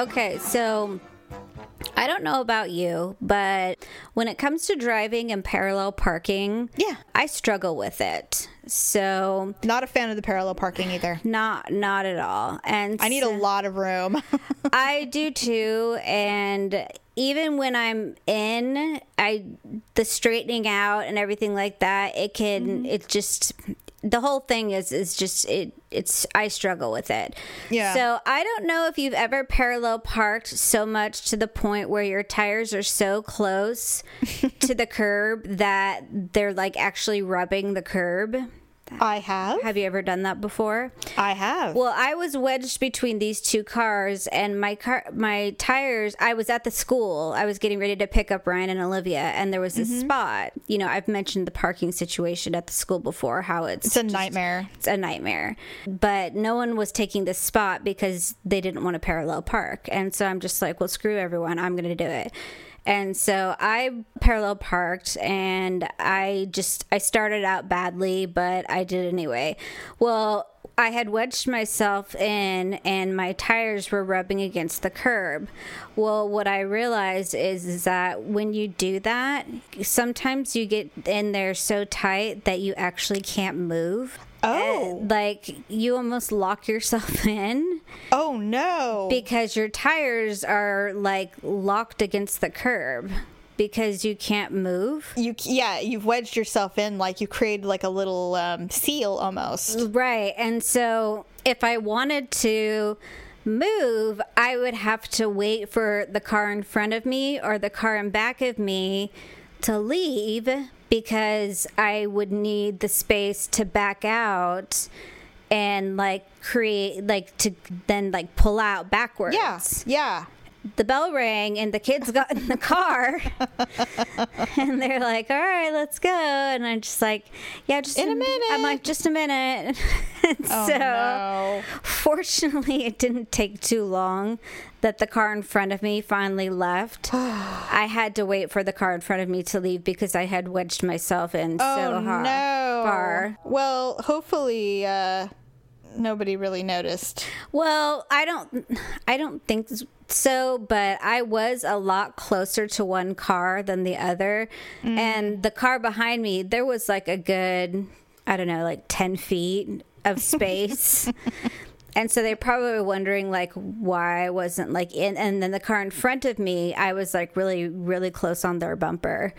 Okay, so I don't know about you, but when it comes to driving and parallel parking, Yeah. I struggle with it. So Not a fan of the parallel parking either. not not at all. And I need a lot of room. I do too, and even when I'm in, I the straightening out and everything like that. It can. Mm-hmm. It just the whole thing is is just it. It's I struggle with it. Yeah. So I don't know if you've ever parallel parked so much to the point where your tires are so close to the curb that they're like actually rubbing the curb. I have. Have you ever done that before? I have. Well, I was wedged between these two cars, and my car, my tires. I was at the school. I was getting ready to pick up Ryan and Olivia, and there was this mm-hmm. spot. You know, I've mentioned the parking situation at the school before. How it's it's a nightmare. it's a nightmare. But no one was taking this spot because they didn't want to parallel park. And so I'm just like, well, screw everyone. I'm going to do it. And so I parallel parked and I just, I started out badly, but I did anyway. Well, I had wedged myself in and my tires were rubbing against the curb. Well, what I realized is, is that when you do that, sometimes you get in there so tight that you actually can't move. Oh. And, like you almost lock yourself in Oh no. because your tires are like locked against the curb because you can't move. you yeah, you've wedged yourself in like you created like a little um, seal almost. Right. And so if I wanted to move, I would have to wait for the car in front of me or the car in back of me to leave because I would need the space to back out and like create like to then like pull out backwards. Yeah. Yeah. The bell rang and the kids got in the car and they're like all right let's go and i'm just like yeah just In a minute. i'm like just a minute Oh so no. fortunately it didn't take too long that the car in front of me finally left i had to wait for the car in front of me to leave because i had wedged myself in Oh so hard no. far Well, hopefully uh nobody really noticed. Well, I don't I don't think so, but I was a lot closer to one car than the other. And mm. the car behind me, there was like a good I don't know, like 10 feet of space. And so they're probably wondering like why I wasn't like in and then the car in front of me, I was like really, really close on their bumper.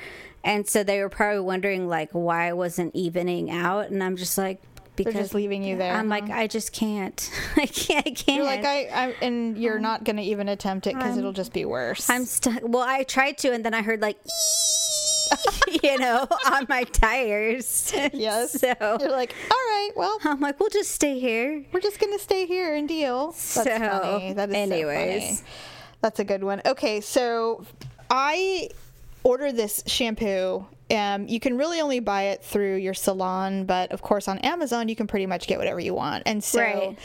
And so they were probably wondering like why I wasn't evening out. And I'm just like because just leaving you there, I'm like, I just can't. I can't. I can't. You're like I, I and you're um, not gonna even attempt it because it'll just be worse. I'm stuck. Well, I tried to, and then I heard like, you know, on my tires. yes. So You're like, all right, well, I'm like, we'll just stay here. we're just gonna stay here and deal. That's So, funny. That is anyways. so funny. That's a good one. Okay, so I order this shampoo. Um, you can really only buy it through your salon, but of course on Amazon you can pretty much get whatever you want. And so Right.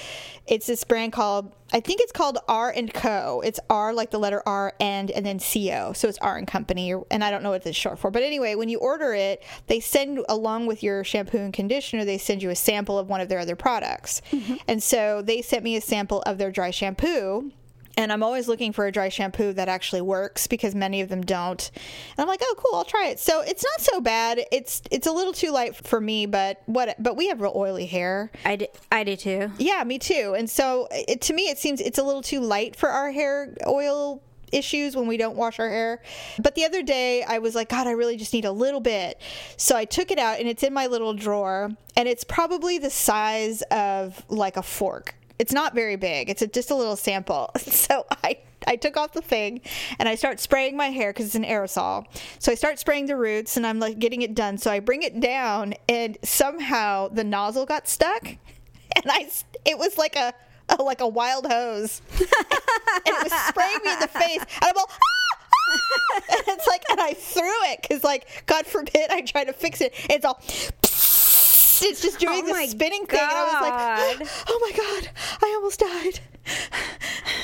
it's this brand called I think it's called R and Co. It's R like the letter R and and then C O. So it's R and Company, and I don't know what it's short for. But anyway, when you order it, they send along with your shampoo and conditioner, they send you a sample of one of their other products. And so they sent me a sample of their dry shampoo. And I'm always looking for a dry shampoo that actually works because many of them don't. And I'm like, oh, cool, I'll try it. So it's not so bad. It's it's a little too light for me, but what? But we have real oily hair. I do, I do too. Yeah, me too. And so it, to me, it seems it's a little too light for our hair oil issues when we don't wash our hair. But the other day, I was like, God, I really just need a little bit. So I took it out and it's in my little drawer, and it's probably the size of like a fork. It's not very big. It's a, just a little sample. So I I took off the thing and I start spraying my hair because it's an aerosol. So I start spraying the roots and I'm like getting it done. So I bring it down and somehow the nozzle got stuck and I it was like a, a like a wild hose and it was spraying me in the face and I'm all "Ah! Ah!" and it's like and I threw it because like God forbid I try to fix it it's all it's just doing Oh the spinning thing and I was like oh my god I almost died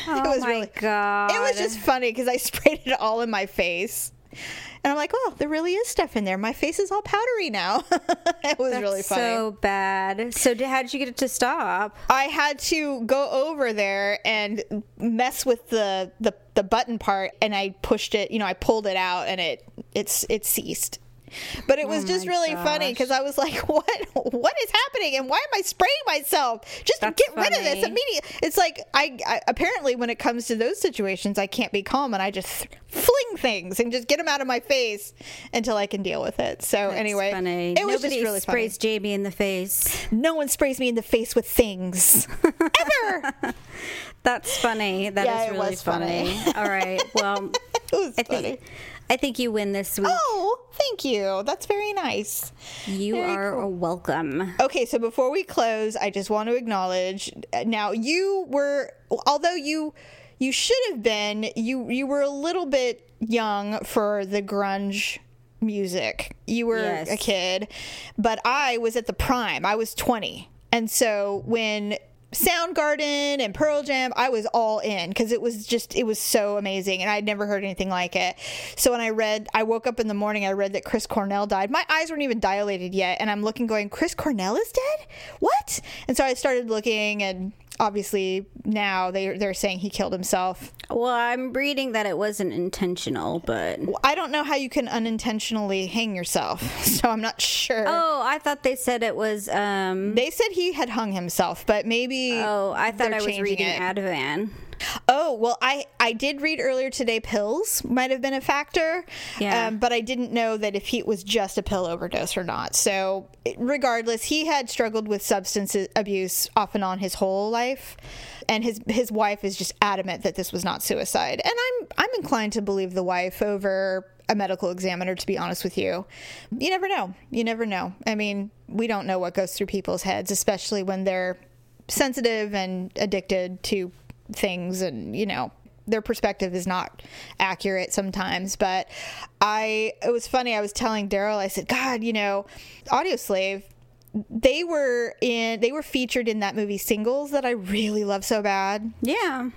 Oh it was my really god! it was just funny because I sprayed it all in my face. And I'm like, well, there really is stuff in there. My face is all powdery now. it was That's really funny. so bad. So how did you get it to stop? I had to go over there and mess with the, the the button part, and I pushed it. You know, I pulled it out, and it it's it ceased. But it was Oh just really funny because I was like, "What? What is happening? And why am I spraying myself? Just That's get rid of this immediately." It's like I, I apparently when it comes to those situations, I can't be calm, and I just fling things and just get them out of my face until I can deal with it. So That's anyway, funny. it was Nobody just really sprays Jamie in the face. No one sprays me in the face with things ever. That's funny. That is Yeah, it really was funny. funny. All right. Well, I funny. think I think you win this week. Oh, thank you. That's very nice. you very are welcome. Okay, so before we close, I just want to acknowledge uh, now you were although you you should have been you you were a little bit young for the grunge music. You were Yes. a kid, but I was at the prime. I was 20. And so when Soundgarden and Pearl Jam, I was all in because it was just it was so amazing and I'd never heard anything like it. So when I read, I woke up in the morning, I read that Chris Cornell died. My eyes weren't even dilated yet, and I'm looking, going, Chris Cornell is dead? What? And so I started looking, and obviously now they they're saying he killed himself. Well, I'm reading that it wasn't intentional, but I don't know how you can unintentionally hang yourself, so I'm not sure. oh, I thought they said it was. um They said he had hung himself, but maybe. Oh, I thought I was reading it. Ativan. Oh well, I I did read earlier today. Pills might have been a factor. Yeah. Um, but I didn't know that if he was just a pill overdose or not. So regardless, he had struggled with substance abuse off and on his whole life, and his his wife is just adamant that this was not suicide. And I'm I'm inclined to believe the wife over a medical examiner. To be honest with you, you never know. You never know. I mean, we don't know what goes through people's heads, especially when they're sensitive and addicted to things and you know their perspective is not accurate sometimes but i it was funny i was telling daryl i said god you know Audioslave they were in they were featured in that movie singles that i really love so bad Yeah.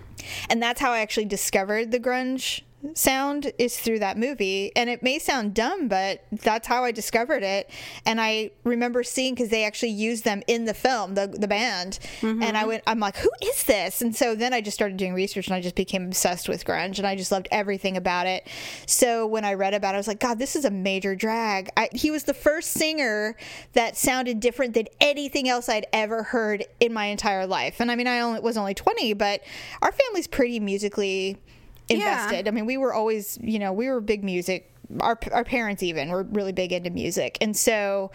and that's how i actually discovered the grunge sound is through that movie. And it may sound dumb but that's how i discovered it. And i remember seeing because they actually used them in the film the, the band. And i mm-hmm. went i'm like who is this? And so then i just started doing research and i just became obsessed with grunge and i just loved everything about it. So when i read about it i was like god this is a major drag. I, he was the first singer that sounded different than anything else i'd ever heard in my entire life. And i mean i only was only 20 but our family's pretty musically invested. I mean, we were always, you know, we were big music. Our our parents even were really big into music, and so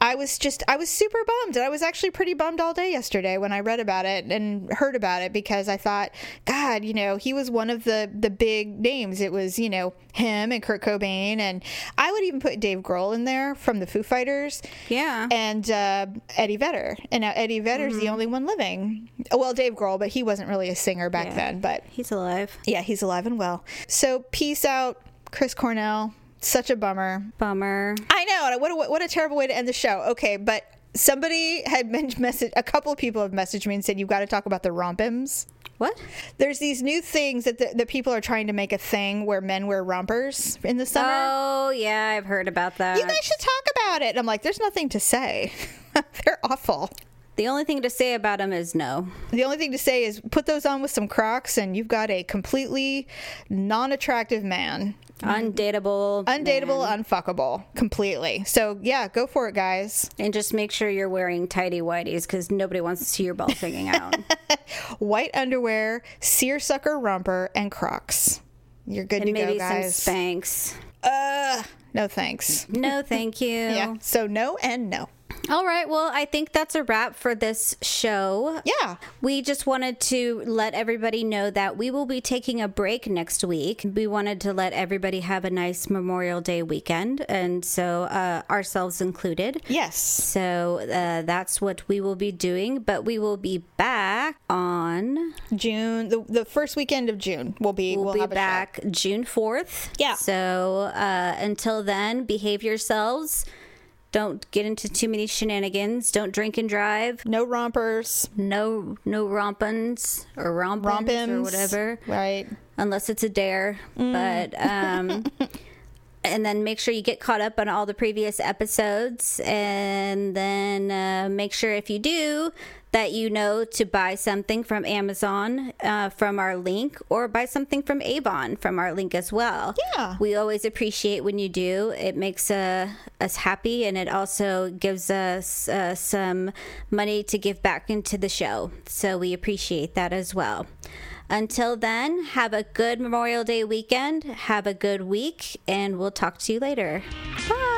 I was just I was super bummed, and I was actually pretty bummed all day yesterday when I read about it and heard about it because I thought, God, you know, he was one of the the big names. It was you know him and Kurt Cobain, and I would even put Dave Grohl in there from the Foo Fighters Yeah. and uh, Eddie Vedder. And now Eddie Vedder's the only one living. Well, Dave Grohl, but he wasn't really a singer back Yeah. then. But He's alive. yeah, he's alive and well. So peace out, Chris Cornell. Such a bummer. Bummer. I know. What a, what a terrible way to end the show. Okay, but somebody had messaged, a couple of people have messaged me and said, you've got to talk about the RompHims. What? There's these new things that the, that people are trying to make a thing where men wear rompers in the summer. Oh, yeah, I've heard about that. You guys should talk about it. And I'm like, there's nothing to say. They're awful. The only thing to say about them is no. The only thing to say is put those on with some Crocs, and you've got a completely non-attractive man. Undateable. Undateable, man. unfuckable, completely. So yeah, go for it, guys. And just make sure you're wearing tidy whities because nobody wants to see your balls hanging out. White underwear, seersucker romper, and Crocs. You're good and to maybe go, guys. Some. Uh, no thanks. No, thank you. yeah. So no and no. All right. Well, I think that's a wrap for this show. Yeah. We just wanted to let everybody know that we will be taking a break next week. We wanted to let everybody have a nice Memorial Day weekend, and so uh, ourselves included. Yes. So uh, that's what we will be doing, but we will be back on June, the, the first weekend of June. We'll be, we'll, we'll be back June 4th. Yeah. So uh, until then, behave yourselves. Don't get into too many shenanigans. Don't drink and drive. No rompers. No no rompins or rompins or whatever. Right. Unless it's a dare. Mm. But um and then make sure you get caught up on all the previous episodes and then uh, make sure if you do that you know to buy something from Amazon uh, from our link or buy something from Avon from our link as well. Yeah. We always appreciate when you do. It makes uh, us happy and it also gives us uh, some money to give back into the show. So we appreciate that as well. Until then, have a good Memorial Day weekend. Have a good week, and we'll talk to you later. Bye. Bye.